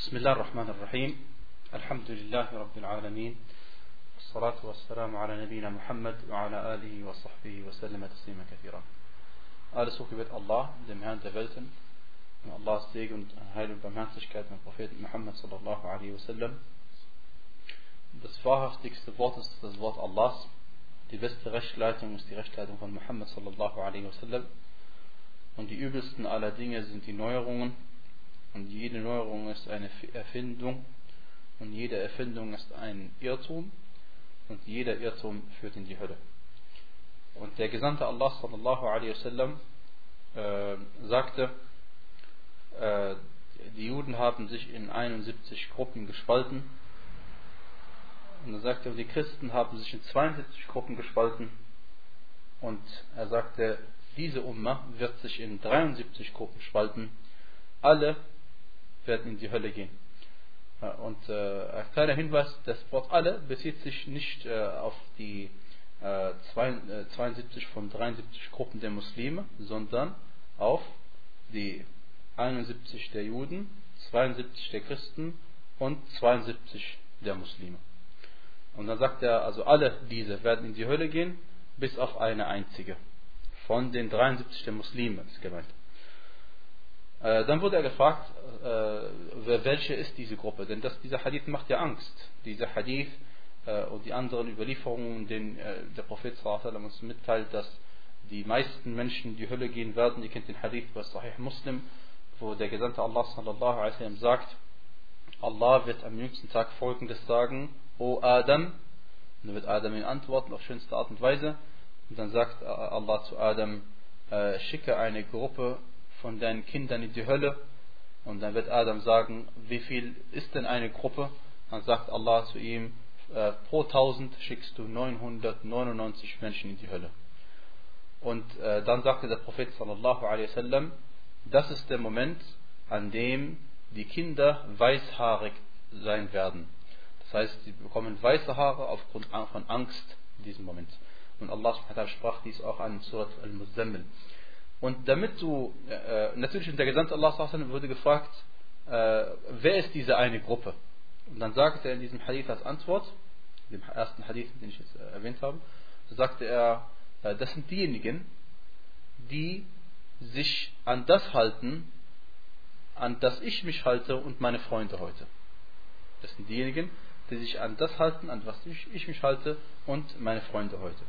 بسم الله الرحمن الرحيم. الحمد لله رب العالمين. الصلاة والسلام على نبينا محمد وعلى آله وصحبه وسلم تسليما كثيرا. آل سوكي بيت الله دم هان دفلتن الله سيق هايل بمهان تشكات من قفيت محمد صلى الله عليه وسلم بس فاهف تكس تبوتن ستزبوت الله دي بس تغش لاتن وستغش لاتن من محمد صلى الله عليه وسلم Und die übelsten aller Dinge sind die Neuerungen, Und jede Neuerung ist eine Erfindung. Und jede Erfindung ist ein Irrtum. Und jeder Irrtum führt in die Hölle. Und der Gesandte Allah sallallahu alaihi wasallam äh, sagte, äh, die Juden haben sich in 71 Gruppen gespalten. Und er sagte, die Christen haben sich in 72 Gruppen gespalten. Und er sagte, diese Umma wird sich in 73 Gruppen spalten. Alle werden in die Hölle gehen. Und äh, ein kleiner Hinweis, das Wort alle bezieht sich nicht äh, auf die äh, 72 von 73 Gruppen der Muslime, sondern auf die 71 der Juden, 72 der Christen und 72 der Muslime. Und dann sagt er, also alle diese werden in die Hölle gehen, bis auf eine einzige. Von den 73 der Muslime ist gemeint. Äh, dann wurde er gefragt, äh, welche ist diese Gruppe? Denn das, dieser Hadith macht ja Angst. Dieser Hadith äh, und die anderen Überlieferungen, denen der Prophet sallam, uns mitteilt, dass die meisten Menschen in die Hölle gehen werden. Ihr kennt den Hadith bei Sahih Muslim, wo der Gesandte Allah sallallahu alaihi sagt, Allah wird am jüngsten Tag folgendes sagen, O Adam, und dann wird Adam ihn antworten auf schönste Art und Weise, und dann sagt Allah zu Adam, schicke eine Gruppe von deinen Kindern in die Hölle, und dann wird Adam sagen, wie viel ist denn eine Gruppe? Dann sagt Allah zu ihm, äh, pro tausend schickst du 999 Menschen in die Hölle. Und äh, dann sagte der Prophet sallallahu alaihi wasallam, das ist der Moment, an dem die Kinder weißhaarig sein werden. Das heißt, sie bekommen weiße Haare aufgrund von Angst in diesem Moment. Und Allah sprach dies auch an Surat al-Muzammil. Und damit du, äh, natürlich in der Gesandte Allah wurde gefragt, äh, wer ist diese eine Gruppe? Und dann sagte er in diesem Hadith als Antwort, dem ersten Hadith, den ich jetzt äh, erwähnt habe, sagte er, äh, das sind diejenigen, die sich an das halten, an das ich mich halte und meine Freunde heute. Das sind diejenigen, die sich an das halten, an was ich, ich mich halte und meine Freunde heute.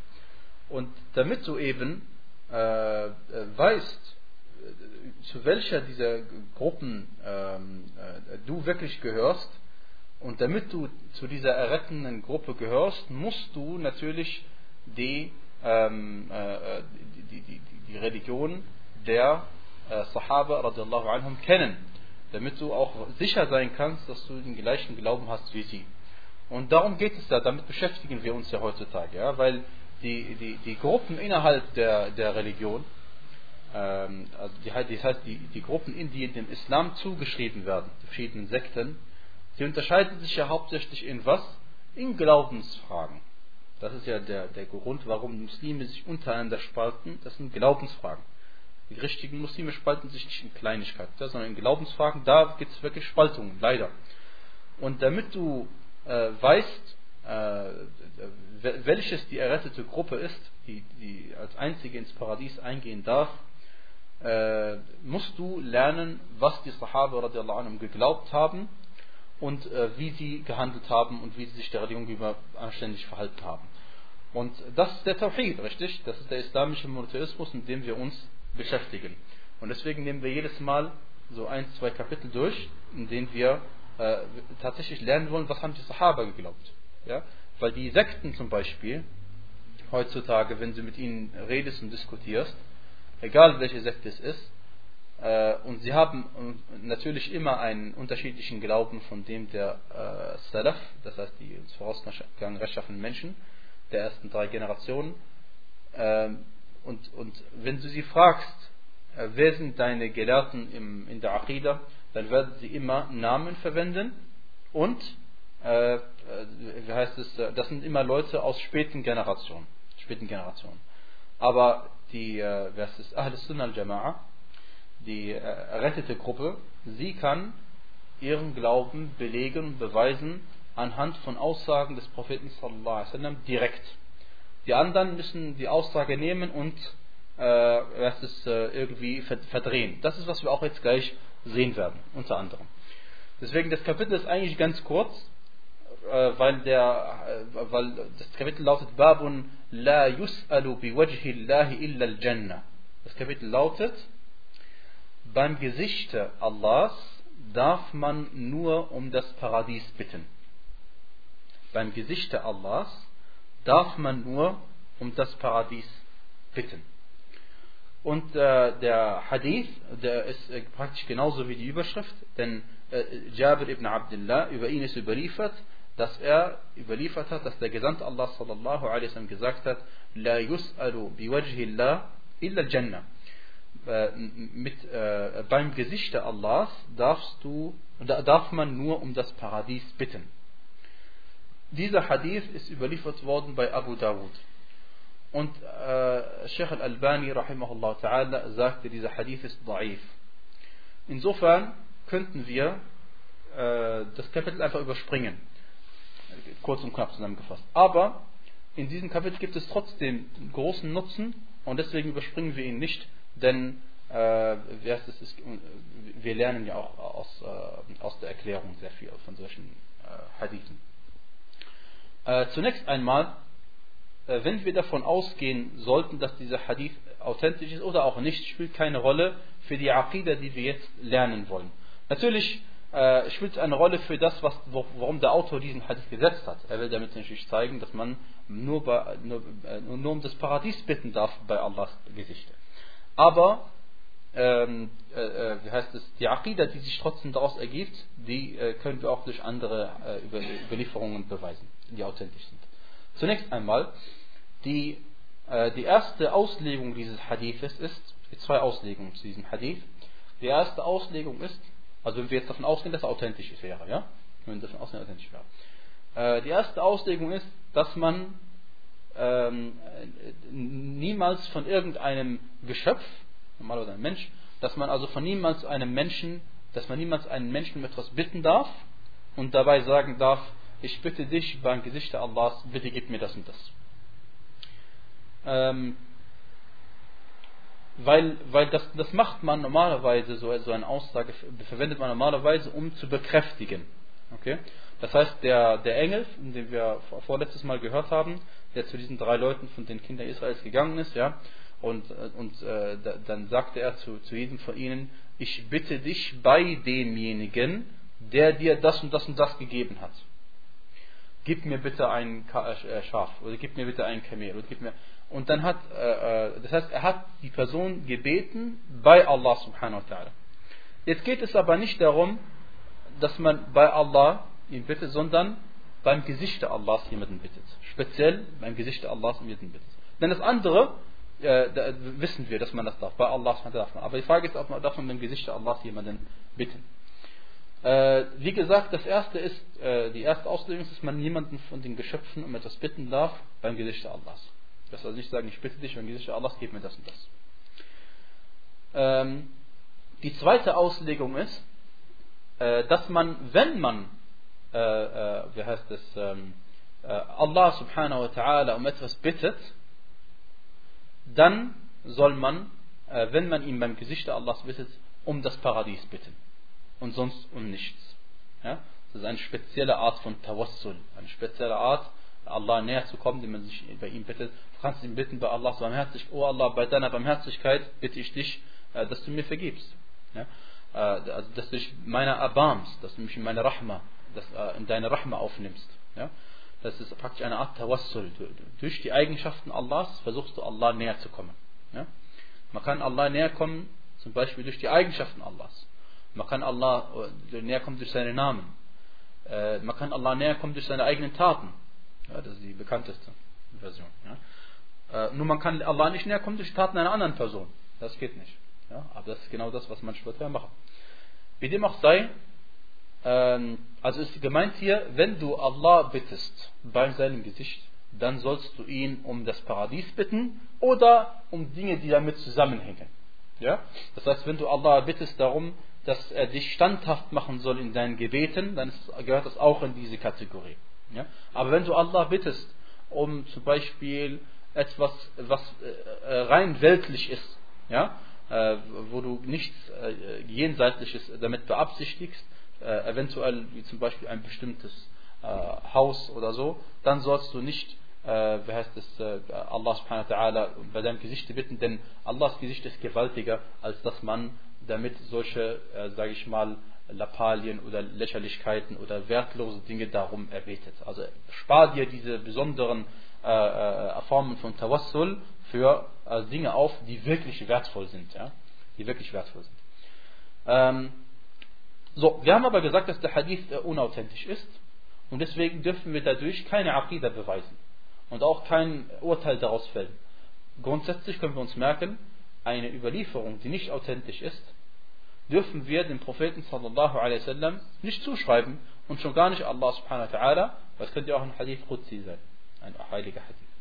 Und damit du eben äh, weißt, zu welcher dieser Gruppen ähm, äh, du wirklich gehörst, und damit du zu dieser errettenden Gruppe gehörst, musst du natürlich die, ähm, äh, die, die, die, Religion der äh, Sahaba radiallahu anhum kennen, damit du auch sicher sein kannst, dass du den gleichen Glauben hast wie sie. Und darum geht es da, damit beschäftigen wir uns ja heutzutage, ja, weil die, die, die Gruppen innerhalb der, der Religion, ähm, also die, das heißt die, die Gruppen, in die dem Islam zugeschrieben werden, die verschiedenen Sekten, die unterscheiden sich ja hauptsächlich in was? In Glaubensfragen. Das ist ja der, der Grund, warum Muslime sich untereinander spalten. Das sind Glaubensfragen. Die richtigen Muslime spalten sich nicht in Kleinigkeiten, sondern in Glaubensfragen. Da gibt es wirklich Spaltungen, leider. Und damit du äh, weißt, äh, welches die errettete Gruppe ist, die, die als einzige ins Paradies eingehen darf, äh, musst du lernen, was die Sahaba anhum geglaubt haben und äh, wie sie gehandelt haben und wie sie sich der Religion gegenüber anständig verhalten haben. Und das ist der Tawhid, richtig? Das ist der islamische Monotheismus, mit dem wir uns beschäftigen. Und deswegen nehmen wir jedes Mal so ein, zwei Kapitel durch, in denen wir äh, tatsächlich lernen wollen, was haben die Sahaba geglaubt. Ja? Weil die Sekten zum Beispiel, heutzutage, wenn du mit ihnen redest und diskutierst, egal welche Sekte es ist, äh, und sie haben natürlich immer einen unterschiedlichen Glauben von dem der äh, Salaf, das heißt die uns vorausgegangen rechtschaffenen Menschen der ersten drei Generationen. Ähm, und, und wenn du sie fragst, äh, wer sind deine Gelehrten im, in der Aqidah, dann werden sie immer Namen verwenden und äh, wie heißt es, das sind immer Leute aus späten Generationen, späten Generationen. Aber die, äh, wer ist es, Ahl Sunnah al-Jama'a, die äh, errettete Gruppe, sie kann ihren Glauben belegen, beweisen anhand von Aussagen des Propheten sallallahu alaihi wasallam direkt. Die anderen müssen die Aussage nehmen und äh, es äh, irgendwie verdrehen. Das ist, was wir auch jetzt gleich sehen werden, unter anderem. Deswegen, das Kapitel ist eigentlich ganz kurz, äh, weil, der, äh, weil das Kapitel lautet Babun la yus'alu biwajhi Allahi illa al-Jannah. Das Kapitel lautet, beim Gesichte Allahs darf man nur um das Paradies bitten. Beim Gesichte Allahs darf man nur um das Paradies bitten. Und äh, der Hadith, der ist äh, praktisch genauso wie die Überschrift, denn äh, Jabir ibn Abdullah, über ihn ist überliefert, dass er überliefert hat, dass der Gesandte Allah sallallahu alaihi wasallam gesagt hat, La yus'alu biwajhi Allah illa al-Jannah. Äh, mit, äh, beim Gesichte Allahs darfst du, darf man nur um das Paradies bitten. Dieser Hadith ist überliefert worden bei Abu Dawud. Und äh, Sheikh al-Albani rahimahullah ta'ala sagte, dieser Hadith ist da'if. Insofern könnten wir äh, das Kapitel einfach überspringen. Kurz und knapp zusammengefasst. Aber in diesem Kapitel gibt es trotzdem großen Nutzen und deswegen überspringen wir ihn nicht, denn äh, wir lernen ja auch aus, äh, aus der Erklärung sehr viel von solchen äh, Hadithen. Äh, zunächst einmal äh, wenn wir davon ausgehen sollten, dass dieser Hadith authentisch ist oder auch nicht, spielt keine Rolle für die Aqidah, die wir jetzt lernen wollen. Natürlich äh, spielt eine Rolle für das, was, warum der Autor diesen Hadith gesetzt hat. Er will damit natürlich zeigen, dass man nur, bei, nur, äh, nur um das Paradies bitten darf bei Allahs Gesichte. Aber ähm, äh, äh, wie heißt es, die Aqidah, die sich trotzdem daraus ergibt, die äh, können wir auch durch andere äh, Überlieferungen beweisen, die authentisch sind. Zunächst einmal, die, die erste Auslegung dieses Hadithes ist, zwei Auslegungen zu diesem Hadith. Die erste Auslegung ist, also wenn wir jetzt davon ausgehen, dass er authentisch wäre, ja? Wenn wir davon ausgehen, dass er authentisch wäre. Äh, die erste Auslegung ist, dass man ähm, niemals von irgendeinem Geschöpf, normalerweise ein Mensch, dass man also von niemals einem Menschen, dass man niemals einen Menschen um etwas bitten darf und dabei sagen darf, ich bitte dich beim Gesicht Allahs, bitte gib mir das und das. Ähm, weil, weil das, das macht man normalerweise, so, so eine Aussage verwendet man normalerweise, um zu bekräftigen. Okay? Das heißt, der, der Engel, den wir vorletztes Mal gehört haben, der zu diesen drei Leuten von den Kindern Israels gegangen ist, ja, und, und äh, dann sagte er zu, zu jedem von ihnen, ich bitte dich bei demjenigen, der dir das und das und das gegeben hat gib mir bitte ein äh, Schaf oder gib mir bitte ein Kamel oder gib mir und dann hat äh, äh, das heißt er hat die Person gebeten bei Allah subhanahu wa ta'ala. Jetzt geht es aber nicht darum dass man bei Allah ihn bittet sondern beim Gesicht Allahs jemanden bittet. Speziell beim Gesicht Allahs jemanden bittet. Denn das andere äh, da wissen wir dass man das darf. Bei Allah darf man. Aber die Frage ist ob man darf man beim Gesicht Allahs jemanden bitten? Wie gesagt, das erste ist, die erste Auslegung ist, dass man niemanden von den Geschöpfen um etwas bitten darf beim Gesicht Allahs. Das also nicht sagen, ich bitte dich beim Gesicht Allahs, gib mir das und das. Ähm, die zweite Auslegung ist, äh, dass man, wenn man, äh, äh, wie heißt es, ähm, äh, Allah subhanahu wa ta'ala um etwas bittet, dann soll man, wenn man ihn beim Gesicht Allahs bittet, um das Paradies bitten und sonst um nichts. Ja? Das ist eine spezielle Art von Tawassul, eine spezielle Art, Allah näher zu kommen, indem man sich bei ihm bittet. Du kannst ihn bitten bei Allahs Barmherzigkeit, oh Allah, bei deiner Barmherzigkeit bitte ich dich, äh, dass du mir vergibst. Ja? Äh, also, dass du dich meiner erbarmst, dass du mich in meine Rahma, dass, äh, in deine Rahma aufnimmst. Ja? Das ist praktisch eine Art Tawassul. Durch die Eigenschaften Allahs versuchst du Allah näher zu kommen. Ja? Man kann Allah näher kommen, zum Beispiel durch die Eigenschaften Allahs. Man kann Allah näher kommen durch seine Namen. Man kann Allah näher kommen durch seine eigenen Taten. Ja, das ist die bekannteste Version. Ja. Äh, nur man kann Allah nicht näher kommen durch Taten einer anderen Person. Das geht nicht. Ja, aber das ist genau das, was man später machen. Wie dem auch sei, ähm, also ist gemeint hier, wenn du Allah bittest bei seinem Gesicht, dann sollst du ihn um das Paradies bitten oder um Dinge, die damit zusammenhängen. Ja? Das heißt, wenn du Allah bittest darum, dass er dich standhaft machen soll in deinen Gebeten, dann gehört das auch in diese Kategorie. Ja? Aber wenn du Allah bittest, um zum Beispiel etwas, was äh, äh rein weltlich ist, ja, äh, wo du nichts Jenseitliches damit beabsichtigst, eventuell wie zum Beispiel ein bestimmtes Haus oder so, dann sollst du nicht, wie heißt es, Allah subhanahu wa ta'ala bei deinem Gesicht bitten, denn Allahs Gesicht ist gewaltiger, als dass man damit solche, sage ich mal, Lappalien oder Lächerlichkeiten oder wertlose Dinge darum erbetet. Also spar dir diese besonderen äh, äh, Formen von Tawassul für äh, Dinge auf, die wirklich wertvoll sind. Ja? Die wirklich wertvoll sind. Ähm, so, wir haben aber gesagt, dass der Hadith äh, unauthentisch ist und deswegen dürfen wir dadurch keine Aqidah beweisen und auch kein Urteil daraus fällen. Grundsätzlich können wir uns merken, eine Überlieferung, die nicht authentisch ist, dürfen wir dem Propheten sallallahu alaihi wasallam nicht zuschreiben und schon gar nicht Allah subhanahu wa ta'ala, es könnte ja auch ein Hadith Qudsi sein, ein heiliger Hadith.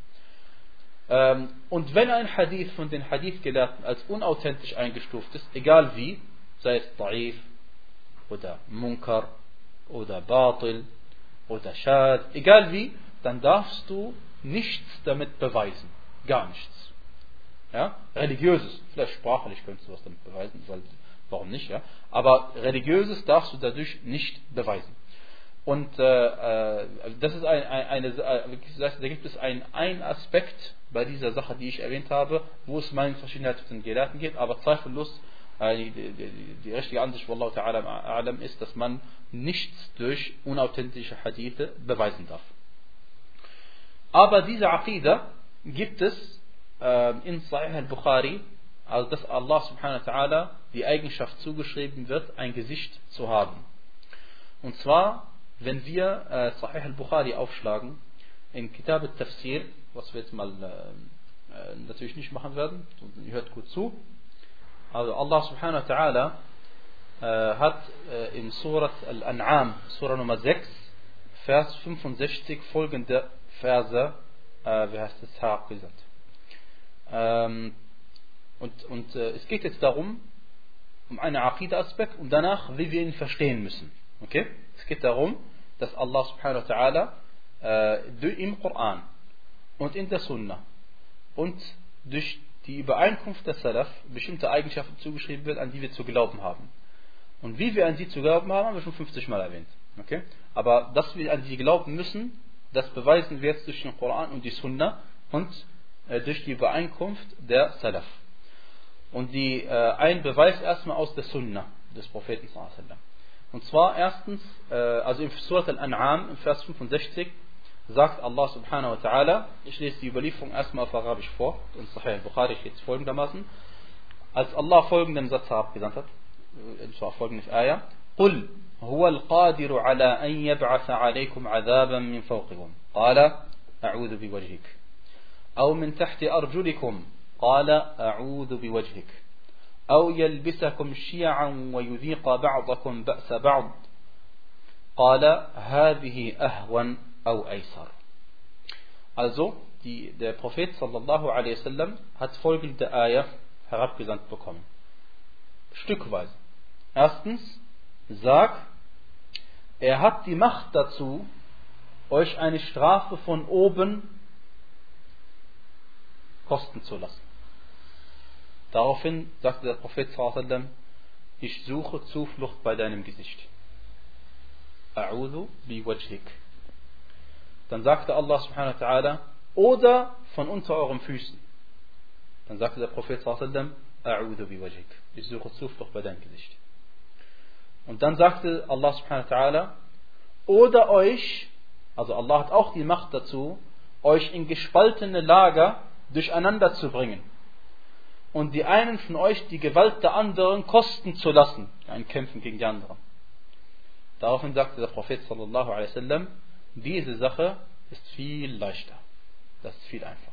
Ähm, und wenn ein Hadith von den Hadith-Gelehrten als unauthentisch eingestuft ist, egal wie, sei es Da'if oder Munkar oder Batil oder Shad, egal wie, dann darfst du nichts damit beweisen. Gar nichts. Ja? Religiöses, vielleicht sprachlich könntest du was damit beweisen, weil, warum nicht, ja? Aber religiöses darfst du dadurch nicht beweisen. Und äh, äh das ist ein, ein, eine, äh, da gibt es einen, einen Aspekt bei dieser Sache, die ich erwähnt habe, wo es Meinungsverschiedenheit zwischen den Gelehrten gibt, aber zweifellos äh, die, die, die, die, richtige Ansicht von Allah Ta'ala ist, dass man nichts durch unauthentische Hadithe beweisen darf. Aber diese Aqidah gibt es äh, in Sahih al-Bukhari, also dass Allah subhanahu wa ta'ala die Eigenschaft zugeschrieben wird, ein Gesicht zu haben. Und zwar, wenn wir äh, Sahih al-Bukhari aufschlagen, in Kitab al-Tafsir, was wir jetzt mal äh, äh natürlich nicht machen werden, ihr hört gut zu, also Allah subhanahu wa ta'ala äh, hat äh, in Surat Al-An'am, Surah Nummer 6, Vers 65 folgende Verse, äh, wie heißt es, herabgesandt. Ähm, und und äh, es geht jetzt darum, um einen Aqidah-Aspekt und danach, wie wir ihn verstehen müssen. Okay? Es geht darum, dass Allah subhanahu wa ta'ala äh, im Koran und in der Sunnah und durch die Übereinkunft der Salaf bestimmte Eigenschaften zugeschrieben wird, an die wir zu glauben haben. Und wie wir an sie zu glauben haben, haben wir schon 50 Mal erwähnt. Okay? Aber dass wir an sie glauben müssen, das beweisen wir jetzt durch den Koran und die Sunna und äh, durch die Übereinkunft der Salaf. Und die, äh, ein Beweis erstmal aus der Sunna des Propheten. Und zwar erstens, äh, also im Surat Al-An'am, im Vers 65, sagt Allah subhanahu wa ta'ala, ich lese die Überlieferung erstmal auf Arabisch vor, in Sahih al-Bukhari steht es folgendermaßen, als Allah folgenden Satz abgesandt hat, und zwar folgende Ayah, قل هو القادر على أن يبعث عليكم عذابا من فوقكم قال أعوذ بوجهك أو من تحت أرجلكم قال أعوذ بوجهك أو يلبسكم شيعا ويذيق بعضكم بأس بعض قال هذه أهون أو أيسر Also, die, der Prophet sallallahu alaihi wasallam hat folgende Ayah herabgesandt bekommen. Stückweise. Erstens, sag, er hat die Macht dazu, euch eine Strafe von oben kosten zu lassen. Daraufhin sagte der Prophet sallam, ich suche Zuflucht bei deinem Gesicht. A'udhu bi wajhik. Dann sagte Allah subhanahu wa ta'ala, oder von unter euren Füßen. Dann sagte der Prophet sallam, A'udhu bi wajhik. Ich suche Zuflucht bei deinem Gesicht. Und dann sagte Allah subhanahu wa ta'ala, oder euch, also Allah hat auch die Macht dazu, euch in gespaltene Lager durcheinander zu bringen und die einen von euch die Gewalt der anderen kosten zu lassen, ein Kämpfen gegen die anderen. Daraufhin sagte der Prophet sallallahu alaihi wasallam, diese Sache ist viel leichter, das ist viel einfacher.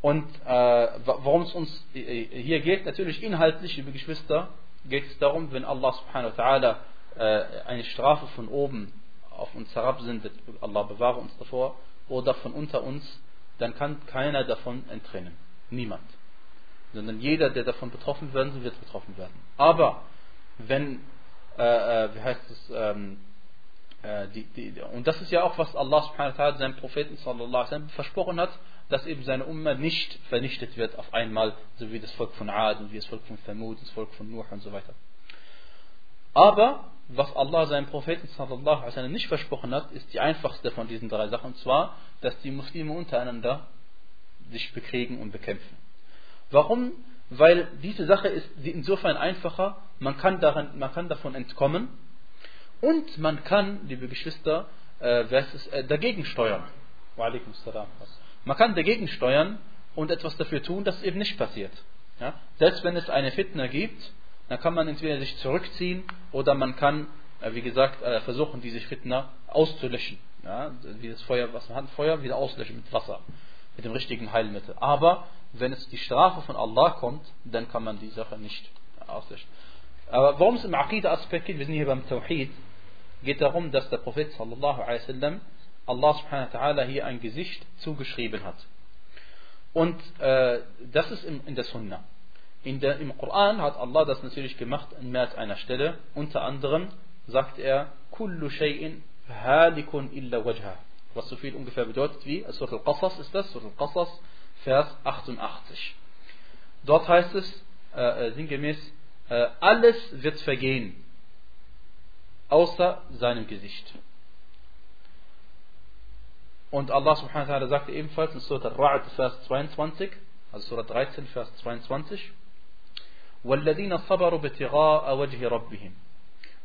Und äh, worum es uns hier geht, natürlich inhaltlich, liebe Geschwister, geht es darum, wenn Allah subhanahu wa ta'ala äh, eine Strafe von oben auf uns herabsendet, Allah bewahre uns davor, oder von unter uns, dann kann keiner davon entrinnen. Niemand. Sondern jeder, der davon betroffen werden wird betroffen werden. Aber wenn, äh, äh, wie heißt es, ähm, äh, die, die, und das ist ja auch, was Allah subhanahu wa ta'ala seinem Propheten sallallahu alaihi wasallam versprochen hat, dass eben seine Umma nicht vernichtet wird auf einmal, so wie das Volk von Ad und wie das Volk von Thamud, das Volk von Nuh und so weiter. Aber was Allah seinem Propheten sallallahu alaihi wasallam nicht versprochen hat, ist die einfachste von diesen drei Sachen, und zwar, dass die Muslime untereinander sich bekriegen und bekämpfen. Warum? Weil diese Sache ist insofern einfacher, man kann, daran, man kann davon entkommen und man kann, liebe Geschwister, äh, äh, dagegen steuern. Man kann dagegen steuern und etwas dafür tun, dass es eben nicht passiert. Ja? Selbst wenn es eine Fitna gibt, dann kann man entweder sich zurückziehen oder man kann, äh, wie gesagt, äh, versuchen, diese Fitna auszulöschen. Ja? Wie das Feuer, was man hat, Feuer wieder auslöschen mit Wasser mit dem richtigen Heilmittel. Aber wenn es die Strafe von Allah kommt, dann kann man die Sache nicht auslöschen. Aber warum es im Aqidah-Aspekt geht, wir sind hier beim Tawhid, geht darum, dass der Prophet sallallahu alaihi wasallam Allah subhanahu wa ta'ala hier ein Gesicht zugeschrieben hat. Und äh, das ist in, in der Sunna. In der, Im Koran hat Allah das natürlich gemacht an mehr als einer Stelle. Unter anderem sagt er, Kullu shay'in halikun illa wajha was so viel ungefähr bedeutet wie Surah Al-Qasas ist das, Surah Al-Qasas, Vers 88. Dort heißt es äh, äh, sinngemäß, äh, alles wird vergehen, außer seinem Gesicht. Und Allah subhanahu wa ta'ala sagte ebenfalls in Surah Al-Ra'd, Vers 22, also Surah 13, Vers 22, وَالَّذِينَ صَبَرُوا بِتِغَاءَ وَجْهِ رَبِّهِمْ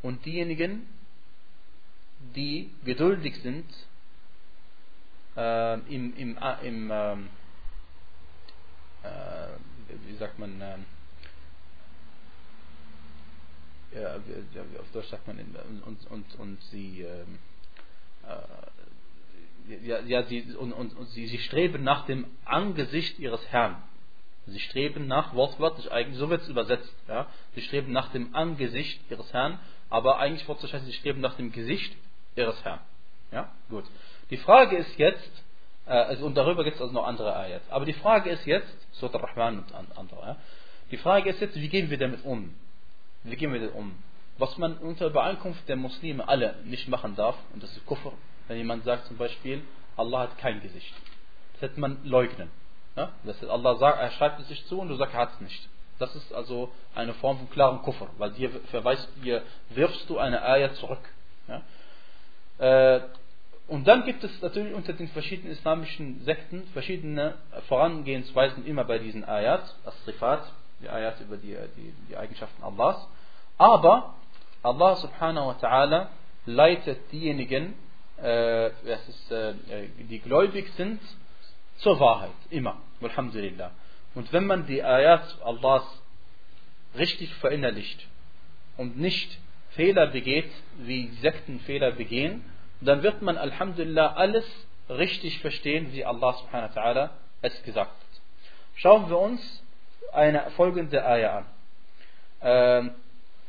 Und diejenigen, die geduldig sind äh, im, im, äh, im ähm, äh, wie sagt man, ähm, ja, auf Deutsch sagt man, und, und, und sie, ähm, äh, ja, ja, sie, und, und, und sie, sie streben nach dem Angesicht ihres Herrn. Sie streben nach, wortwörtlich eigentlich, so wird es übersetzt, ja, sie streben nach dem Angesicht ihres Herrn, aber eigentlich wortwörtlich heißt sie streben nach dem Gesicht ihres Herrn. Ja, gut. Die Frage ist jetzt, äh, also, und darüber gibt es also noch andere Ayats, aber die Frage ist jetzt, Surah Rahman und andere, ja, die Frage ist jetzt, wie gehen wir damit um? Wie gehen wir damit um? Was man unter Übereinkunft der Muslime alle nicht machen darf, und das ist Kufr, wenn jemand sagt zum Beispiel, Allah hat kein Gesicht. Das hätte man leugnen. Ja? Das heißt, Allah sagt, er schreibt es sich zu und du sagst, er hat es nicht. Das ist also eine Form von klarem Kufr, weil hier verweist, hier wirfst du eine Ayat zurück. Ja? Äh, und dann gibt es natürlich unter den verschiedenen islamischen Sekten verschiedene Vorangehensweisen immer bei diesen Ayat, das Rifat, die Ayat über die, die, die Eigenschaften Allahs. Aber Allah subhanahu wa ta'ala leitet diejenigen, äh, ist, äh, die gläubig sind, zur Wahrheit. Immer. Alhamdulillah. Und wenn man die Ayat Allahs richtig verinnerlicht und nicht Fehler begeht, wie Sekten Fehler begehen, dann wird man Alhamdulillah alles richtig verstehen, wie Allah subhanahu wa ta'ala es gesagt hat. Schauen wir uns eine folgende Ayah an. Ähm,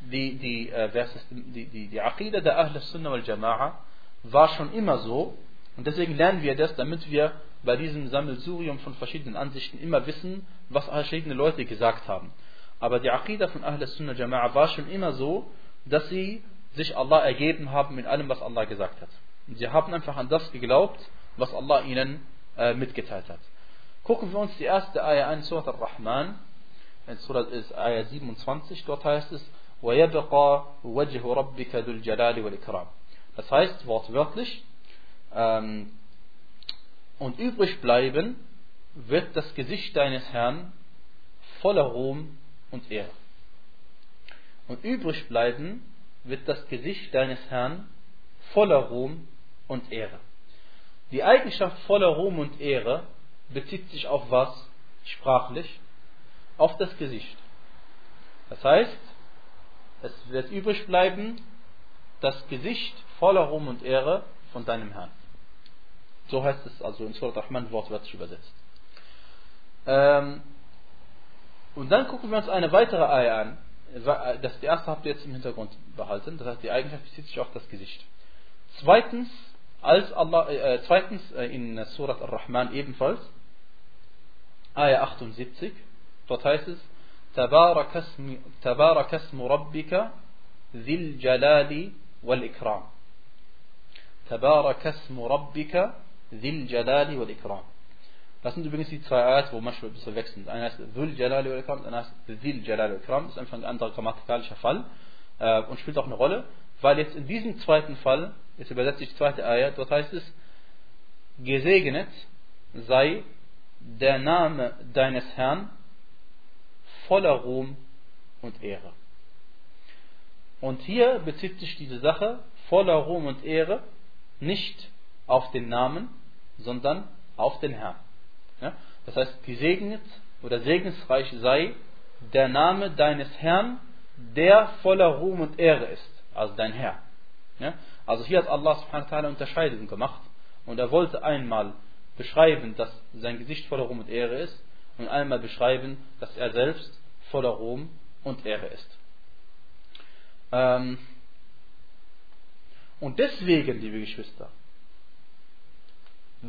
die, die, äh, die, die, die Aqidah der Ahl Sunnah wal Jama'a war schon immer so und deswegen lernen wir das, damit wir bei diesem Sammelsurium von verschiedenen Ansichten immer wissen, was verschiedene Leute gesagt haben. Aber die Aqidah von Ahl Sunnah wal Jama'a war schon immer so, dass sie sich Allah ergeben haben in allem, was Allah gesagt hat. Und sie haben einfach an das geglaubt, was Allah ihnen äh, mitgeteilt hat. Gucken wir uns die erste Ayah an, Surat al-Rahman. Surat ist Ayah 27, dort heißt es, وَيَبْقَى وَجْهُ رَبِّكَ ذُو الْجَلَالِ وَالْإِكْرَامِ Das heißt, wortwörtlich, ähm, und übrig bleiben wird das Gesicht deines Herrn voller Ruhm und Ehre. Und übrig bleiben wird das Gesicht deines Herrn voller Ruhm und Ehre. Die Eigenschaft voller Ruhm und Ehre bezieht sich auf was? Sprachlich? Auf das Gesicht. Das heißt, es wird übrig bleiben das Gesicht voller Ruhm und Ehre von deinem Herrn. So heißt es also in Surat Rahman wortwörtlich übersetzt. Ähm, und dann gucken wir uns eine weitere Eier an. Äh, das erste habt ihr jetzt im Hintergrund behalten, das heißt, die Eigenschaft bezieht sich auf das Gesicht. Zweitens, als Allah, äh, äh zweitens äh, in Surat Ar-Rahman ebenfalls, Ayah 78, dort heißt es, Tabarakasmu Rabbika Zil Jalali wal Ikram. Tabarakasmu Rabbika Zil Jalali wal Ikram. Das sind übrigens die zwei Ayat, wo manchmal ein bisschen wechseln. Einer heißt Dhul Jalali wal Ikram, einer heißt Dhil Jalali wal Ikram. Das ist einfach ein anderer grammatikalischer Fall äh, und spielt auch eine Rolle, weil jetzt in diesem zweiten Fall, jetzt übersetze ich die zweite Ayat, dort heißt es, gesegnet sei der Name deines Herrn voller Ruhm und Ehre. Und hier bezieht sich diese Sache voller Ruhm und Ehre nicht auf den Namen, sondern auf den Herrn. Ja? Das heißt, gesegnet oder segensreich sei der Name deines Herrn, der voller Ruhm und Ehre ist, also dein Herr. Ja? Also hier hat Allah subhanahu wa ta'ala Unterscheidungen gemacht und er wollte einmal beschreiben, dass sein Gesicht voller Ruhm und Ehre ist und einmal beschreiben, dass er selbst voller Ruhm und Ehre ist. Ähm und deswegen, liebe Geschwister,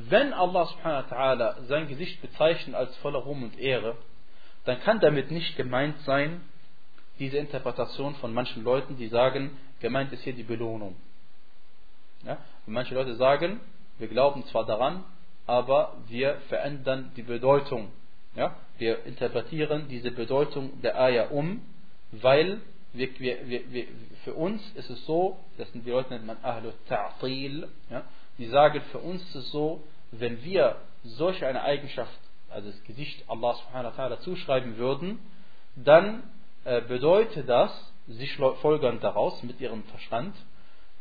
wenn Allah subhanahu wa ta'ala sein Gesicht bezeichnet als voller Ruhm und Ehre, dann kann damit nicht gemeint sein, diese Interpretation von manchen Leuten, die sagen, gemeint ist hier die Belohnung. Ja? Und manche Leute sagen, wir glauben zwar daran, aber wir verändern die Bedeutung. Ja? Wir interpretieren diese Bedeutung der Ayah um, weil wir, wir, wir, für uns ist es so, das sind die Leute nennt man Ahlu Ta'til, ja? Die sagen, für uns ist es so, wenn wir solch eine Eigenschaft, also das Gesicht Allah subhanahu wa ta'ala zuschreiben würden, dann äh, bedeutet das, sie folgern daraus mit ihrem Verstand,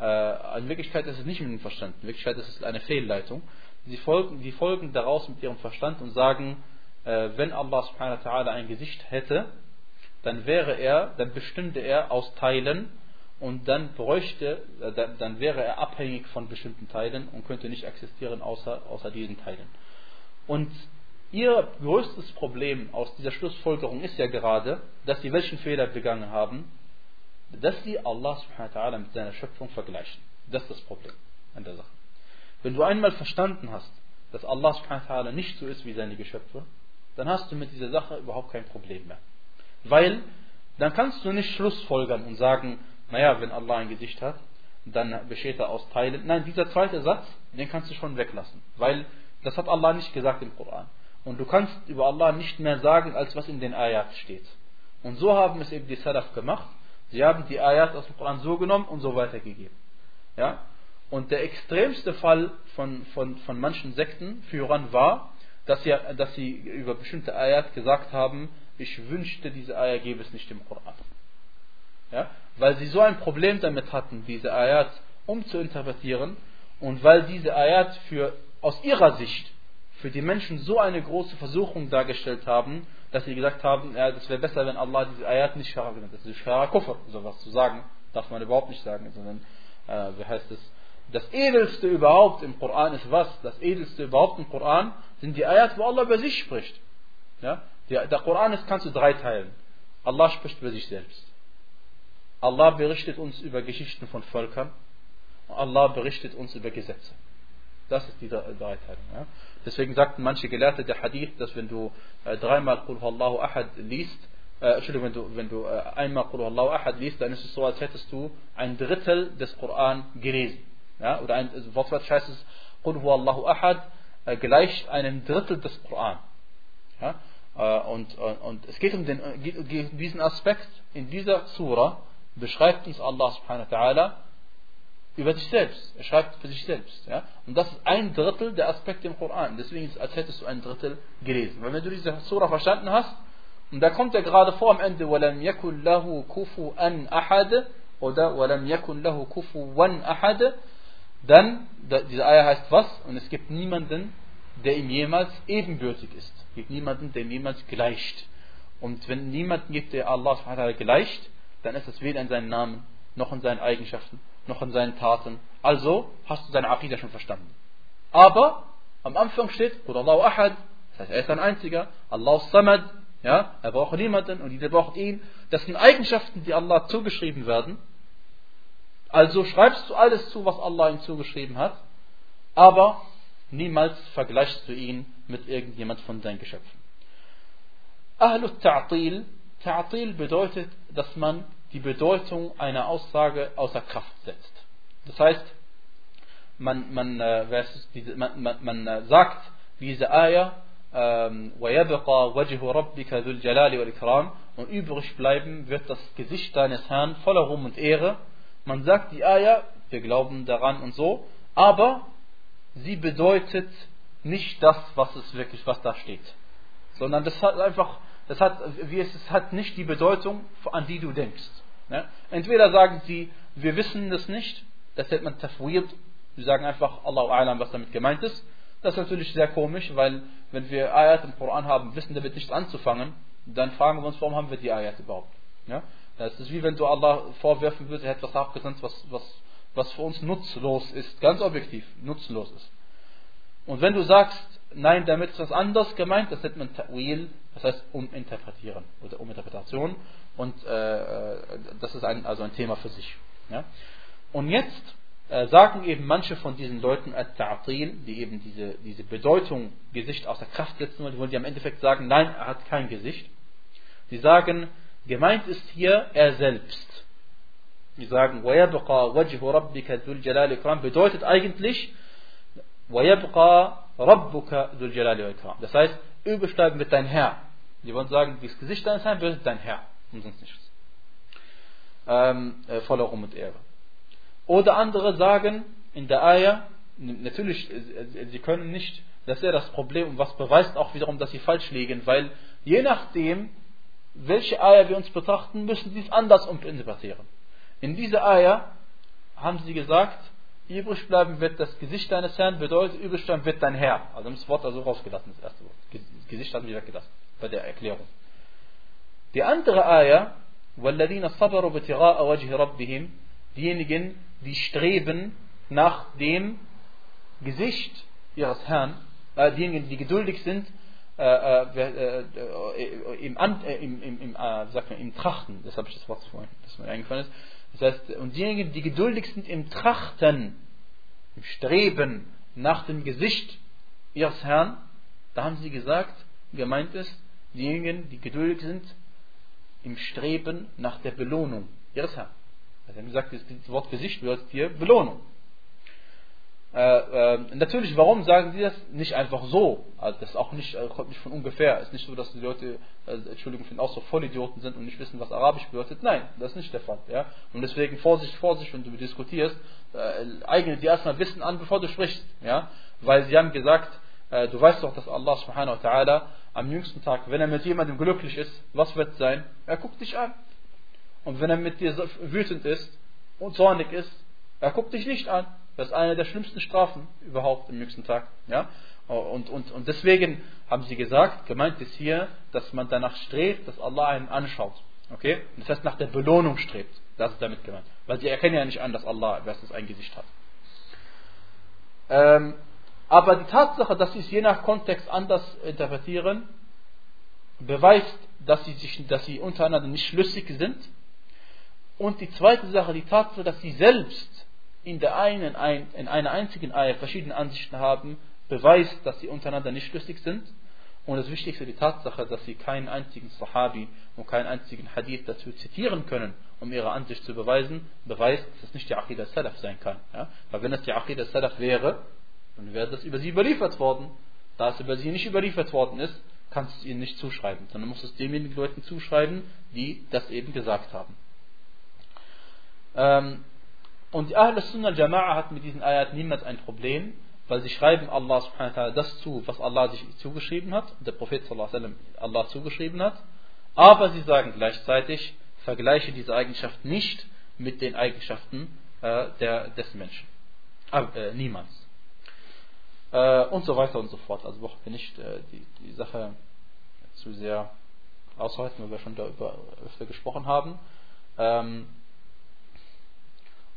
äh, in Wirklichkeit ist es nicht mit dem Verstand, in Wirklichkeit ist es eine Fehlleitung, sie folgen, die folgen daraus mit ihrem Verstand und sagen, äh, wenn Allah subhanahu wa ta'ala ein Gesicht hätte, dann wäre er, dann bestünde er aus Teilen und dann bräuchte, äh, dann, wäre er abhängig von bestimmten Teilen und könnte nicht existieren außer, außer diesen Teilen. Und ihr größtes Problem aus dieser Schlussfolgerung ist ja gerade, dass sie welchen Fehler begangen haben, dass sie Allah subhanahu wa ta'ala mit seiner Schöpfung vergleichen. Das ist das Problem an der Sache. Wenn du einmal verstanden hast, dass Allah subhanahu wa ta'ala nicht so ist wie seine Geschöpfe, dann hast du mit dieser Sache überhaupt kein Problem mehr. Weil dann kannst du nicht schlussfolgern und sagen, naja, wenn Allah ein Gesicht hat, dann besteht er aus Teilen. Nein, dieser zweite Satz, den kannst du schon weglassen. Weil das hat Allah nicht gesagt im Koran. Und du kannst über Allah nicht mehr sagen, als was in den Ayat steht. Und so haben es eben die Salaf gemacht. Sie haben die Ayat aus dem Koran so genommen und so weitergegeben. Ja? Und der extremste Fall von, von, von manchen Sektenführern war, dass sie, dass sie über bestimmte Ayat gesagt haben, ich wünschte, diese Ayat gäbe es nicht im Koran. Ja? Weil sie so ein Problem damit hatten, diese Ayat umzuinterpretieren und weil diese Ayat für, aus ihrer Sicht für die Menschen so eine große Versuchung dargestellt haben, dass sie gesagt haben, ja, das wäre besser, wenn Allah diese Ayat nicht Shara genannt Das ist Shara Kufr, sowas zu sagen, darf man überhaupt nicht sagen, sondern, äh, wie heißt es, das edelste überhaupt im Koran ist was? Das edelste überhaupt im Koran sind die Ayat, wo Allah über sich spricht. Ja? Der, der Koran ist, kannst du drei teilen. Allah spricht über sich selbst. Allah berichtet uns über Geschichten von Völkern. Allah berichtet uns über Gesetze. Das ist die Dreiteilung. Ja? Deswegen sagten manche Gelehrte der Hadith, dass wenn du äh, dreimal Qul Ahad liest, äh, Entschuldigung, wenn du, wenn du äh, einmal Qul Allahu Ahad liest, dann ist es so, als hättest du ein Drittel des Koran gelesen. Ja? Oder ein also wortwörtlich heißt es, Qul Allahu Ahad äh, gleicht einem Drittel des Koran. Ja? Äh, und, und, und, es geht um, den, geht um diesen Aspekt in dieser Surah, beschreibt uns Allah subhanahu wa ta'ala über sich selbst. Er schreibt für sich selbst. Ja? Und das ist ein Drittel der Aspekte im Koran. Deswegen ist es, als hättest du ein Drittel gelesen. Weil wenn du diese Surah verstanden hast, und da kommt er gerade vor am Ende, وَلَمْ يَكُنْ لَهُ كُفُوًا أَحَدٍ oder وَلَمْ يَكُنْ لَهُ كُفُوًا أَحَدٍ dann, diese Eier heißt was? Und es gibt niemanden, der ihm jemals ebenbürtig ist. Es gibt niemanden, der ihm jemals gleicht. Und wenn niemanden gibt, der Allah gleicht, dann ist es weder in seinen Namen, noch in seinen Eigenschaften, noch in seinen Taten. Also hast du seine Aqidah schon verstanden. Aber am Anfang steht, Qul Allahu Ahad, das heißt, er ist ein einziger, Allah Samad, ja, er braucht niemanden und jeder braucht ihn. Das sind Eigenschaften, die Allah zugeschrieben werden. Also schreibst du alles zu, was Allah ihm zugeschrieben hat, aber niemals vergleichst du ihn mit irgendjemand von seinen Geschöpfen. Ahlut Ta'til, Ta'til bedeutet, dass man die Bedeutung einer Aussage außer Kraft setzt. Das heißt, man, man, äh, man, man, man sagt diese Ayah, وَيَبْقَى وَجْهُ رَبِّكَ ذُو الْجَلَالِ وَالْإِكْرَامِ Und übrig bleiben wird das Gesicht deines Herrn voller Ruhm und Ehre. Man sagt die Ayah, wir glauben daran und so, aber sie bedeutet nicht das, was es wirklich, was da steht. Sondern das hat einfach, das hat, wie es, es hat nicht die Bedeutung, an die du denkst. Ne? Entweder sagen sie, wir wissen das nicht, das nennt man Tafwid, sie sagen einfach, Allahu A'lam, was damit gemeint ist. Das ist natürlich sehr komisch, weil wenn wir Ayat im Koran haben, wissen damit nichts anzufangen, dann fragen wir uns, warum haben wir die Ayat überhaupt? Ja? Das ist wie wenn du Allah vorwerfen würdest, er hätte etwas abgesandt, was, was, was für uns nutzlos ist, ganz objektiv nutzlos ist. Und wenn du sagst, nein, damit ist was anderes gemeint, das nennt man Ta'wil, das heißt uminterpretieren oder uminterpretation. Und äh, äh, das ist ein, also ein Thema für sich. Ja? Und jetzt äh, sagen eben manche von diesen Leuten At-Ta'til, die eben diese, diese Bedeutung Gesicht außer Kraft setzen wollen, die wollen die am Endeffekt sagen, nein, er hat kein Gesicht. Die sagen, gemeint ist hier er selbst. Die sagen, وَيَبْقَى وَجْهُ رَبِّكَ ذُو الْجَلَالِ إِكْرَامِ bedeutet eigentlich, وَيَبْقَى رَبُّكَ ذُو الْجَلَالِ إِكْرَامِ Das heißt, übersteigen wird dein Herr. die wollen sagen, das Gesicht deines Herrn wird dein Herr und sonst nichts. Ähm, äh, voller Ruhm und Ehre. Oder andere sagen in der Ayah, natürlich, sie können nicht, das ist ja das Problem und was beweist auch wiederum, dass sie falsch liegen, weil je nachdem, welche Ayah wir uns betrachten, müssen sie es anders interpretieren. In dieser Ayah haben sie gesagt, übrig bleiben wird das Gesicht deines Herrn, bedeutet übrig bleiben wird dein Herr. Also das Wort also rausgelassen, das erste Wort. Gesicht haben sie weggelassen, bei der Erklärung. Die andere Ayah, وَالَّذِينَ صَبَرُوا بِتِغَاءَ وَجْهِ رَبِّهِمْ Diejenigen, die streben nach dem Gesicht ihres Herrn, äh, diejenigen, die geduldig sind, äh, äh, äh im, äh, im, im, im, äh, sagt man, im Trachten, das habe ich das Wort vorhin, das mir eingefallen ist. Das heißt, und diejenigen, die geduldig sind im Trachten, im Streben nach dem Gesicht ihres Herrn, da haben sie gesagt, gemeint ist, diejenigen, die geduldig sind im Streben nach der Belohnung ihres Herrn. Er hat gesagt, das Wort Gesicht bedeutet hier Belohnung. Äh, äh, natürlich, warum sagen sie das? Nicht einfach so. Also das ist auch nicht, äh, kommt nicht von ungefähr. Es ist nicht so, dass die Leute, äh, Entschuldigung, auch so Vollidioten sind und nicht wissen, was Arabisch bedeutet. Nein, das ist nicht der Fall. Ja? Und deswegen Vorsicht, Vorsicht, wenn du diskutierst, äh, eigne dir erstmal Wissen an, bevor du sprichst. Ja? Weil sie haben gesagt, äh, du weißt doch, dass Allah subhanahu wa ta'ala am jüngsten Tag, wenn er mit jemandem glücklich ist, was wird sein? Er guckt dich an. Und wenn er mit dir wütend ist und zornig ist, er guckt dich nicht an. Das ist eine der schlimmsten Strafen überhaupt im jüngsten Tag. Ja? Und, und, und deswegen haben sie gesagt, gemeint ist hier, dass man danach strebt, dass Allah einen anschaut. Okay? Das heißt, nach der Belohnung strebt. Das ist damit gemeint. Weil sie erkennen ja nicht an, dass Allah erstes ein Gesicht hat. Ähm, aber die Tatsache, dass sie es je nach Kontext anders interpretieren, beweist, dass sie, sich, dass sie untereinander nicht schlüssig sind und die zweite Sache, die Tatsache, dass sie selbst in, der einen, in einer einzigen Eier verschiedene Ansichten haben, beweist, dass sie untereinander nicht schlüssig sind. Und das Wichtigste, die Tatsache, dass sie keinen einzigen Sahabi und keinen einzigen Hadith dazu zitieren können, um ihre Ansicht zu beweisen, beweist, dass es nicht die Aqidah Salaf sein kann. Ja? Weil wenn es die Aqidah Salaf wäre, dann wäre das über sie überliefert worden. Da es über sie nicht überliefert worden ist, kannst du es ihnen nicht zuschreiben, sondern musst es denjenigen Leuten zuschreiben, die das eben gesagt haben. Ähm, und die Ahl Sunnah Jama'a hat mit diesen Ayat niemals ein Problem, weil sie schreiben Allah subhanahu wa ta'ala das zu, was Allah sich zugeschrieben hat, der Prophet sallallahu alaihi Allah zugeschrieben hat, aber sie sagen gleichzeitig, vergleiche diese Eigenschaft nicht mit den Eigenschaften äh, der, des Menschen. Aber, äh, niemals. Äh, und so weiter und so fort. Also brauchen wir nicht äh, die, die Sache zu sehr aushalten, weil wir schon darüber öfter gesprochen haben. Ähm,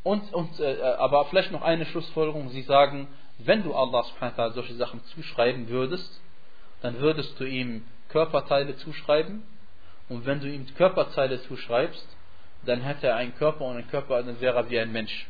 und, und, äh, aber vielleicht noch eine Schlussfolgerung. Sie sagen, wenn du Allah subhanahu solche Sachen zuschreiben würdest, dann würdest du ihm Körperteile zuschreiben. Und wenn du ihm Körperteile zuschreibst, dann hätte er einen Körper und ein Körper, dann wäre er wie ein Mensch.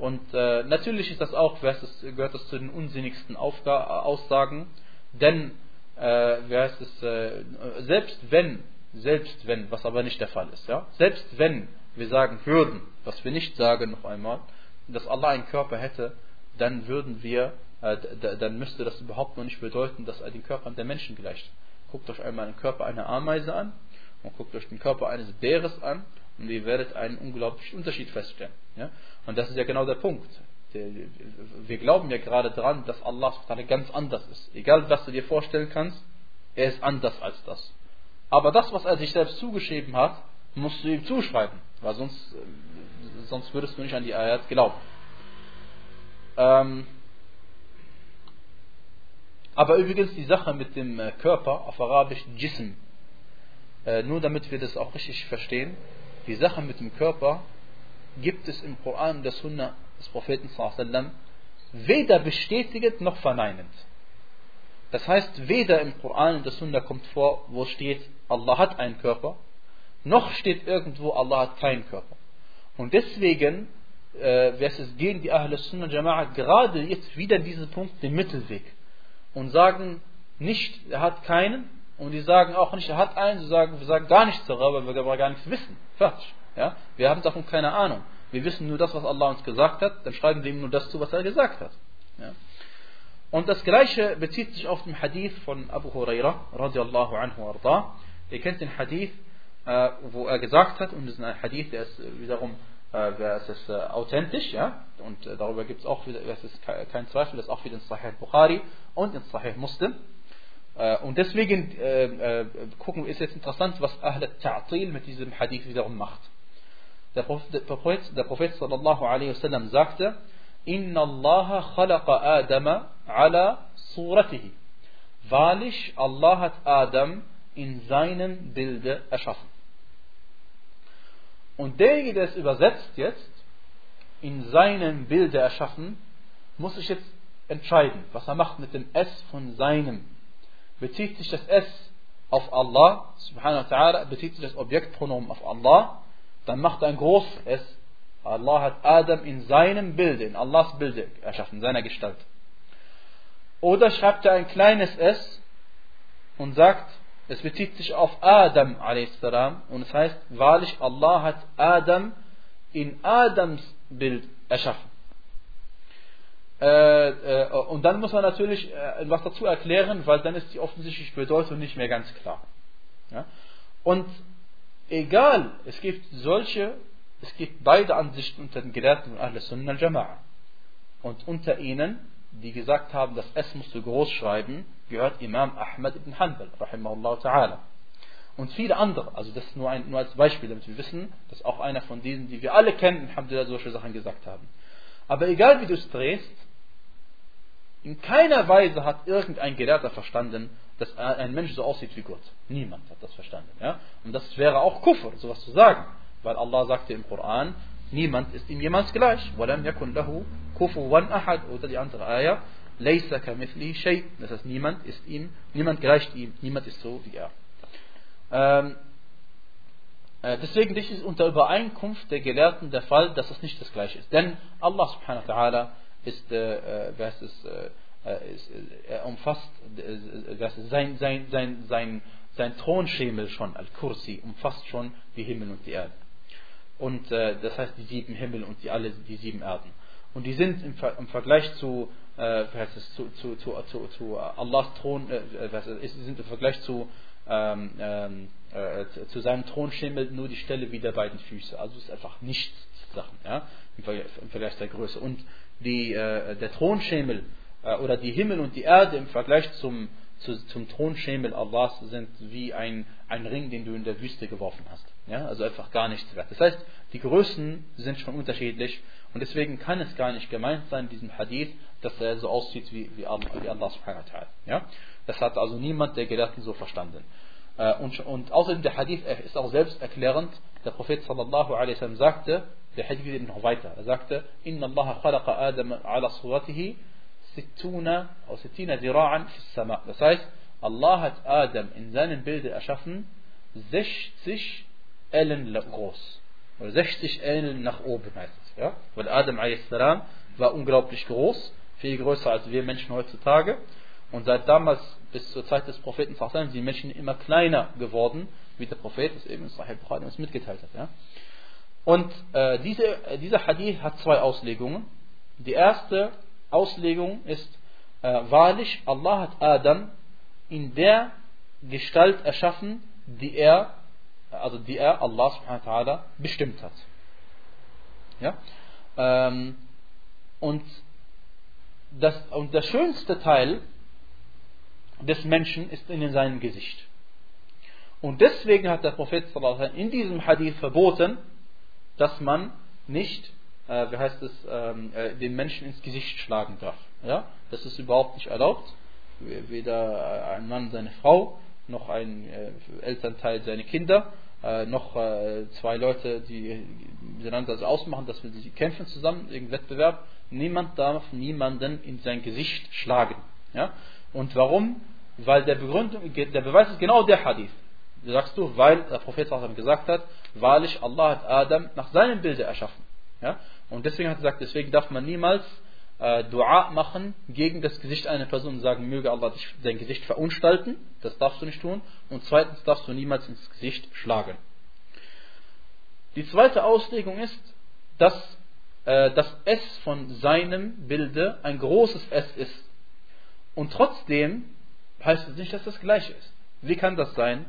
Und äh, natürlich ist das auch, gehört das zu den unsinnigsten Aufga Aussagen, denn äh, wie heißt es, äh, selbst wenn, selbst wenn, was aber nicht der Fall ist, ja, selbst wenn wir sagen würden, was wir nicht sagen noch einmal, dass Allah einen Körper hätte, dann würden wir, äh, dann müsste das überhaupt noch nicht bedeuten, dass er den Körper der Menschen gleicht. Guckt euch einmal den Körper einer Ameise an und guckt euch den Körper eines Bäres an und ihr werdet einen unglaublichen Unterschied feststellen. Ja? Und das ist ja genau der Punkt. Wir glauben ja gerade daran, dass Allah ganz anders ist. Egal was du dir vorstellen kannst, er ist anders als das. Aber das, was er sich selbst zugeschrieben hat, musst du ihm zuschreiben, weil sonst, äh, sonst würdest du nicht an die Ayat glauben. Ähm, aber übrigens die Sache mit dem äh, Körper auf Arabisch Jism, äh, nur damit wir das auch richtig verstehen, die Sache mit dem Körper gibt es im Koran der Sunna des Propheten sallam, weder bestätigend noch verneinend. Das heißt, weder im Koran und der Sunna kommt vor, wo steht, Allah hat einen Körper, noch steht irgendwo, Allah hat keinen Körper. Und deswegen äh, es gehen die Ahl Sunnah Jama'a gerade jetzt wieder diesen Punkt den Mittelweg und sagen nicht, er hat keinen und die sagen auch nicht, er hat einen, sie sagen, wir sagen gar nichts darüber, weil wir gar nichts wissen. Fertig. Ja? Wir haben davon keine Ahnung. Wir wissen nur das, was Allah uns gesagt hat, dann schreiben wir ihm nur das zu, was er gesagt hat. Ja? Und das gleiche bezieht sich auf den Hadith von Abu Huraira, radiallahu anhu arda. Ihr kennt den Hadith, äh, wo er gesagt hat, und das ist ein Hadith, der ist wiederum äh, es ist äh, authentisch, ja, und äh, darüber gibt es auch wieder, es ist kein Zweifel, das ist auch wieder in Sahih Bukhari und in Sahih Muslim. Äh, und deswegen äh, äh, gucken ist jetzt interessant, was Ahl Ta'til mit diesem Hadith wiederum macht. Der Prophet, der Prophet, sallallahu alaihi wasallam sagte, Inna Allah khalaqa Adama ala suratihi. Wahrlich, Allah hat Adam in seinem Bilde erschaffen. Und derjenige, der es übersetzt jetzt, in seinem Bilde erschaffen, muss sich jetzt entscheiden, was er macht mit dem S von seinem. Bezieht sich das S auf Allah, subhanahu wa ta'ala, bezieht sich das Objektpronomen auf Allah, dann macht ein großes S. Allah hat Adam in seinem Bilde, in Allahs Bilde erschaffen, in seiner Gestalt. Oder schreibt er ein kleines S und sagt, es bezieht sich auf Adam a.s. und es heißt, wahrlich Allah hat Adam in Adams Bild erschaffen. Äh, äh, und dann muss man natürlich äh, was dazu erklären, weil dann ist die offensichtliche Bedeutung nicht mehr ganz klar. Und egal, es gibt solche, es gibt beide Ansichten unter den Gelehrten von Ahl Sunnah al-Jama'a. Und unter ihnen, die gesagt haben, das S musst du groß schreiben, gehört Imam Ahmad ibn Hanbal, rahimahullah ta'ala. Und viele andere, also das nur, ein, nur als Beispiel, damit wir wissen, dass auch einer von denen, die wir alle kennen, Alhamdulillah, solche Sachen gesagt haben. Aber egal wie du es drehst, in keiner Weise hat irgendein Gelehrter verstanden, dass ein Mensch so aussieht wie Gott. Niemand hat das verstanden. Ja? Und das wäre auch Kufr, sowas zu sagen. Weil Allah sagte im Koran, niemand ist ihm jemals gleich. وَلَمْ يَكُنْ لَهُ كُفُوًا أَحَدٌ Oder die andere Ayah, Laysa kamithli shay. Das heißt, niemand ist ihm, niemand gleicht ihm, niemand ist so wie er. Ähm, äh, deswegen das ist unter Übereinkunft der Gelehrten der Fall, dass es nicht das gleiche ist. Denn Allah subhanahu wa ta'ala ist, äh, äh, es, äh, äh, ist, äh, er umfasst äh, sein, sein, sein, sein, sein Thronschemel schon, Al-Kursi, umfasst schon die Himmel und die Erde. Und das heißt die sieben Himmel und die alle die sieben Erden. Und die sind im, Ver im Vergleich zu äh, zu, zu, zu, zu, zu Allahs Thron, äh, sind im Vergleich zu, ähm, ähm, äh, zu seinem Thronschemel nur die Stelle wie der beiden Füße. Also es ist einfach nichts Sachen, ja, im Vergleich, im Vergleich der Größe. Und die, äh, der Thronschemel äh, oder die Himmel und die Erde im Vergleich zum, zu, zum Thronschemel Allahs sind wie ein, ein Ring, den du in der Wüste geworfen hast. Ja? Also einfach gar nichts wert. Das heißt, die Größen sind schon unterschiedlich und deswegen kann es gar nicht gemeint sein, diesen Hadith, dass er so aussieht wie, wie, Allah, wie Allah subhanahu wa ta'ala. Ja? Das hat also niemand der Gelehrten so verstanden. Äh, und, und außerdem der Hadith ist auch selbst erklärend. Der Prophet sallallahu alaihi wasallam sagte, der Hadith geht noch weiter. Er sagte, Inna Allah khalaqa Adam ala suratihi sittuna oder sittina zira'an sama. Das heißt, Allah hat Adam in seinem Bilde erschaffen 60 Ellen groß. Oder 60 Ellen nach oben heißt es. Ja? Weil Adam a.s. war unglaublich groß viel größer als wir Menschen heutzutage. Und seit damals bis zur Zeit des Propheten sind die Menschen immer kleiner geworden, wie der Prophet es eben Sahih Bukhari uns mitgeteilt hat. Ja? Und äh, diese, äh, dieser Hadith hat zwei Auslegungen. Die erste Auslegung ist, äh, wahrlich, Allah hat Adam in der Gestalt erschaffen, die er, also die er, Allah subhanahu wa ta'ala, bestimmt hat. Ja? Ähm, und, das, und der schönste Teil des Menschen ist in seinem Gesicht. Und deswegen hat der Prophet in diesem Hadith verboten, dass man nicht, äh, wie heißt es, ähm, äh, den Menschen ins Gesicht schlagen darf. Ja? Das ist überhaupt nicht erlaubt. Weder ein Mann seine Frau, noch ein äh, Elternteil seine Kinder, äh, noch äh, zwei Leute, die miteinander das ausmachen, dass wir sie kämpfen zusammen, irgendein Wettbewerb. Niemand darf niemanden in sein Gesicht schlagen. Ja? Und warum? Weil der Begründung, der Beweis ist genau der Hadith. Sagst du, weil der Prophet gesagt hat, wahrlich Allah hat Adam nach seinem Bilde erschaffen. Ja? Und deswegen hat er gesagt, deswegen darf man niemals äh, Dua machen gegen das Gesicht einer Person und sagen, möge Allah dein Gesicht verunstalten. Das darfst du nicht tun. Und zweitens darfst du niemals ins Gesicht schlagen. Die zweite Auslegung ist, dass äh, das S von seinem Bilde ein großes S ist. Und trotzdem heißt es nicht, dass das gleiche ist. Wie kann das sein?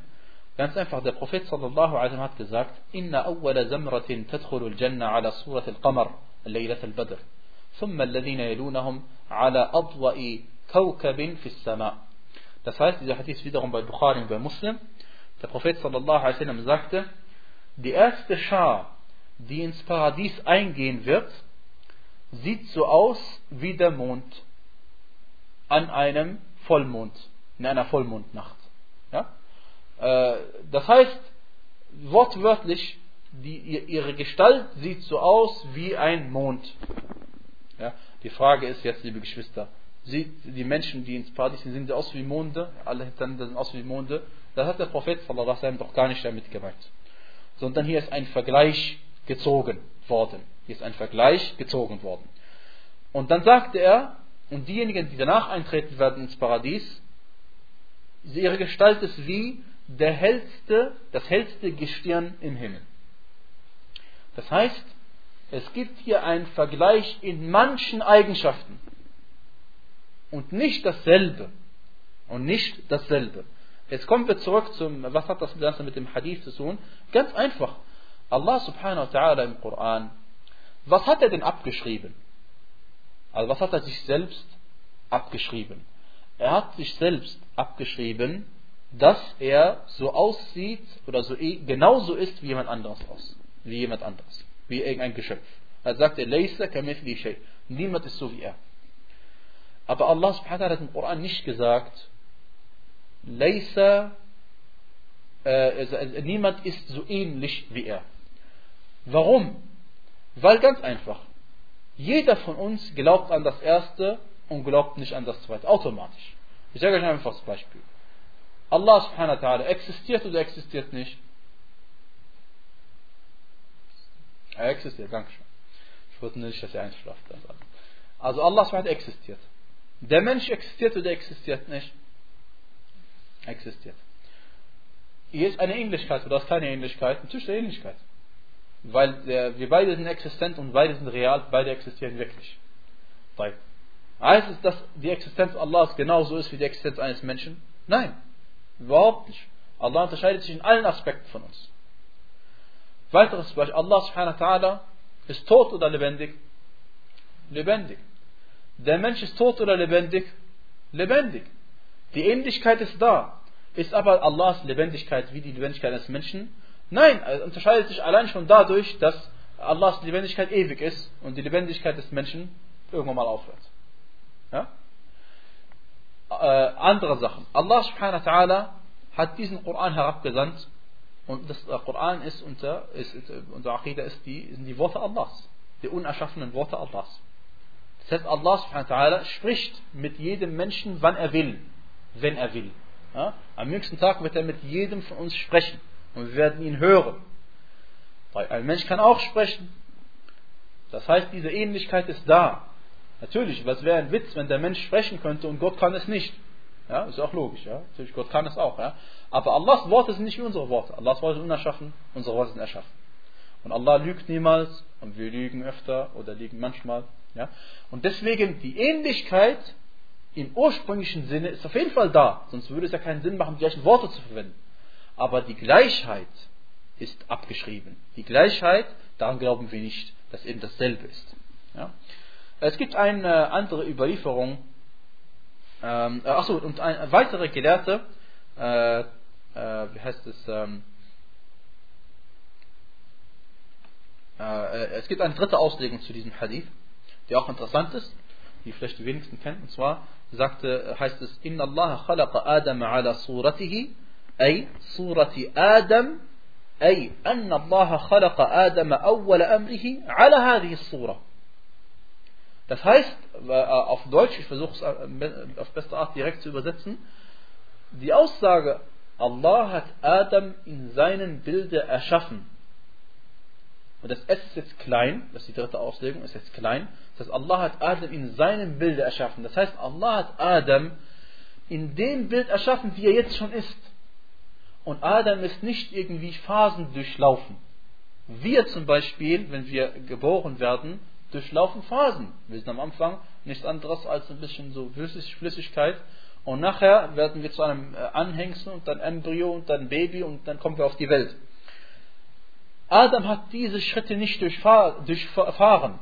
Ganz einfach, der Prophet sallallahu alaihi hat gesagt, Inna awwala zamratin tadkhulu al-Jannah ala surat al-Qamar, Laylat al-Badr. ثم الذين يلونهم على أضواء كوكب في السماء. Das heißt, dieser Hadith wiederum bei Bukhari und bei Muslim. Der Prophet sallallahu alaihi wasallam sagte, die erste Schar, die ins Paradies eingehen wird, sieht so aus wie der Mond an einem Vollmond, in einer Vollmondnacht. Äh, das heißt, wortwörtlich, die, ihre Gestalt sieht so aus wie ein Mond. Ja? Die Frage ist jetzt, liebe Geschwister, sieht die Menschen, die ins Paradies sind, sehen sie aus wie Monde? Alle hintereinander sind aus wie Monde. Das hat der Prophet sallam, doch gar nicht damit gemeint. Sondern hier ist ein Vergleich gezogen worden. Hier ist ein Vergleich gezogen worden. Und dann sagte er, und diejenigen, die danach eintreten werden ins Paradies, ihre Gestalt ist wie der hellste, das hellste Gestirn im Himmel. Das heißt, es gibt hier einen Vergleich in manchen Eigenschaften und nicht dasselbe. Und nicht dasselbe. Jetzt kommen wir zurück zum, was hat das Ganze mit dem Hadith zu tun? Ganz einfach. Allah subhanahu wa ta'ala im Koran, was hat er denn abgeschrieben? Also was hat er sich selbst abgeschrieben? Er hat sich selbst abgeschrieben, dass er so aussieht oder so genauso ist wie jemand anderes aus. Wie jemand anderes. Wie irgendein Geschöpf. Er sagt er, Laysa kamithli. Niemand ist so wie er. Aber Allah subhanahu wa hat im Koran nicht gesagt, Laysa, äh, niemand ist so ähnlich wie er. Warum? Weil ganz einfach. Jeder von uns glaubt an das Erste und glaubt nicht an das Zweite. Automatisch. Ich sage euch einfach das Beispiel. Allah subhanahu wa ta'ala existiert oder existiert nicht? Er existiert, danke schön. Ich wollte nicht, dass er einschlaft. Also Allah subhanahu wa existiert. Der Mensch existiert oder existiert nicht? Existiert. Hier ist eine Ähnlichkeit oder ist keine Ähnlichkeit? Natürlich eine Ähnlichkeit. Weil der, wir beide sind existent und beide sind real, beide existieren wirklich. Heißt es, dass die Existenz Allahs genauso ist wie die Existenz eines Menschen? Nein. Überhaupt nicht. Allah unterscheidet sich in allen Aspekten von uns. Weiteres Beispiel, Allah subhanahu wa ta'ala ist tot oder lebendig? Lebendig. Der Mensch ist tot oder lebendig? Lebendig. Die Ähnlichkeit ist da. Ist aber Allahs Lebendigkeit wie die Lebendigkeit des Menschen? Nein, er unterscheidet sich allein schon dadurch, dass Allahs Lebendigkeit ewig ist und die Lebendigkeit des Menschen irgendwann mal aufhört. Ja? Äh, andere Sachen. Allah subhanahu wa ta'ala hat diesen Koran herabgesandt und das der Koran ist unter, ist, unser Aqidah ist die, sind die Worte Allahs, die unerschaffenen Worte Allahs. Das heißt, Allah subhanahu wa ta'ala spricht mit jedem Menschen, wann er will, wenn er will. Ja? Am jüngsten Tag wird er mit jedem von uns sprechen und wir werden ihn hören. Ein Mensch kann auch sprechen. Das heißt, diese Ähnlichkeit ist da. Natürlich, was wäre ein Witz, wenn der Mensch sprechen könnte und Gott kann es nicht. Ja, ist auch logisch. Ja? Natürlich, Gott kann es auch. Ja? Aber Allahs Worte sind nicht wie unsere Worte. Allahs Worte sind unerschaffen, unsere Worte sind erschaffen. Und Allah lügt niemals und wir lügen öfter oder lügen manchmal. Ja? Und deswegen die Ähnlichkeit im ursprünglichen Sinne ist auf jeden Fall da. Sonst würde es ja keinen Sinn machen, die gleichen Worte zu verwenden. Aber die Gleichheit ist abgeschrieben. Die Gleichheit, daran glauben wir nicht, dass eben dasselbe ist. Ja? Es gibt eine andere Überlieferung, ähm, äh, achso, und ein weitere Gelehrte, äh, äh, wie heißt es, ähm, äh, äh, es gibt eine dritte Auslegung zu diesem Hadith, die auch interessant ist, die vielleicht die wenigsten kennen, und zwar sagte, heißt es, Inna Allah khalaqa Adam ala suratihi, ay surati Adam, ay anna Allah khalaqa Adam awwala amrihi ala hadhihi surah. Das heißt, äh, auf Deutsch, ich versuche es äh, auf beste Art direkt zu übersetzen, die Aussage, Allah hat Adam in seinem Bilde erschaffen. Und das S ist jetzt klein, das ist die dritte Auslegung, ist jetzt klein. Das heißt, Allah hat Adam in seinem Bilde erschaffen. Das heißt, Allah hat Adam in dem Bild erschaffen, wie er jetzt schon ist. Und Adam ist nicht irgendwie Phasen durchlaufen. Wir zum Beispiel, wenn wir geboren werden, durchlaufen Phasen. Wir sind am Anfang nichts anderes als ein bisschen so Flüssigkeit und nachher werden wir zu einem äh, Anhängsel und dann Embryo und dann Baby und dann kommen wir auf die Welt. Adam hat diese Schritte nicht durchfahren,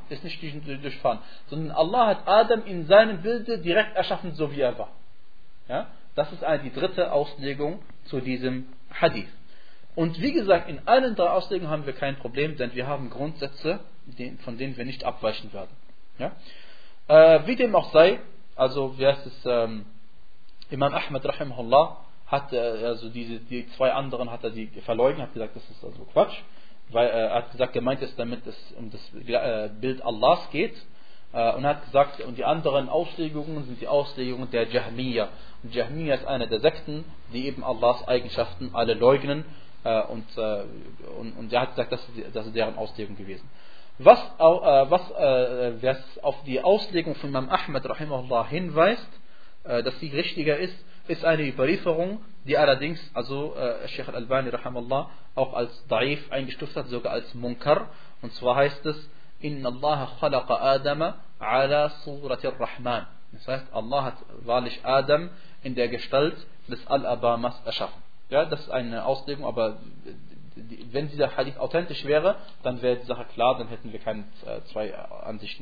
ist nicht durchfahren, sondern Allah hat Adam in seinem Bilde direkt erschaffen, so wie er war. Ja? Das ist die dritte Auslegung zu diesem Hadith. Und wie gesagt, in allen drei Auslegungen haben wir kein Problem, denn wir haben Grundsätze, von denen wir nicht abweichen werden. Ja? Äh, wie dem auch sei, also wie heißt es, ähm, Imam Ahmad rahimahullah hat äh, also diese die zwei anderen hat er die verleugnet, hat gesagt, das ist also Quatsch, weil äh, er hat gesagt, gemeint ist damit, es um das äh, Bild Allahs geht. Äh, und hat gesagt, und die anderen Auslegungen sind die Auslegungen der Jahmiya. Und Jahmiya ist eine der Sekten, die eben Allahs Eigenschaften alle leugnen. Äh, und, und, und er hat gesagt, das ist deren Auslegung gewesen. Was, äh, was, äh, was auf die Auslegung von Imam Ahmad rahimahullah hinweist, äh, dass sie richtiger ist, ist eine Überlieferung, die allerdings, also äh, Sheikh al-Albani rahimahullah auch als Daif eingestuft hat, sogar als Munkar. Und zwar heißt es, Inna Allah khalaqa Adama ala surati rahman Das heißt, Allah hat wahrlich Adam in der Gestalt des Al-Abamas erschaffen. Ja, das ist eine Auslegung, aber wenn dieser Hadith authentisch wäre, dann wäre die Sache klar, dann hätten wir keine äh, zwei Ansichten.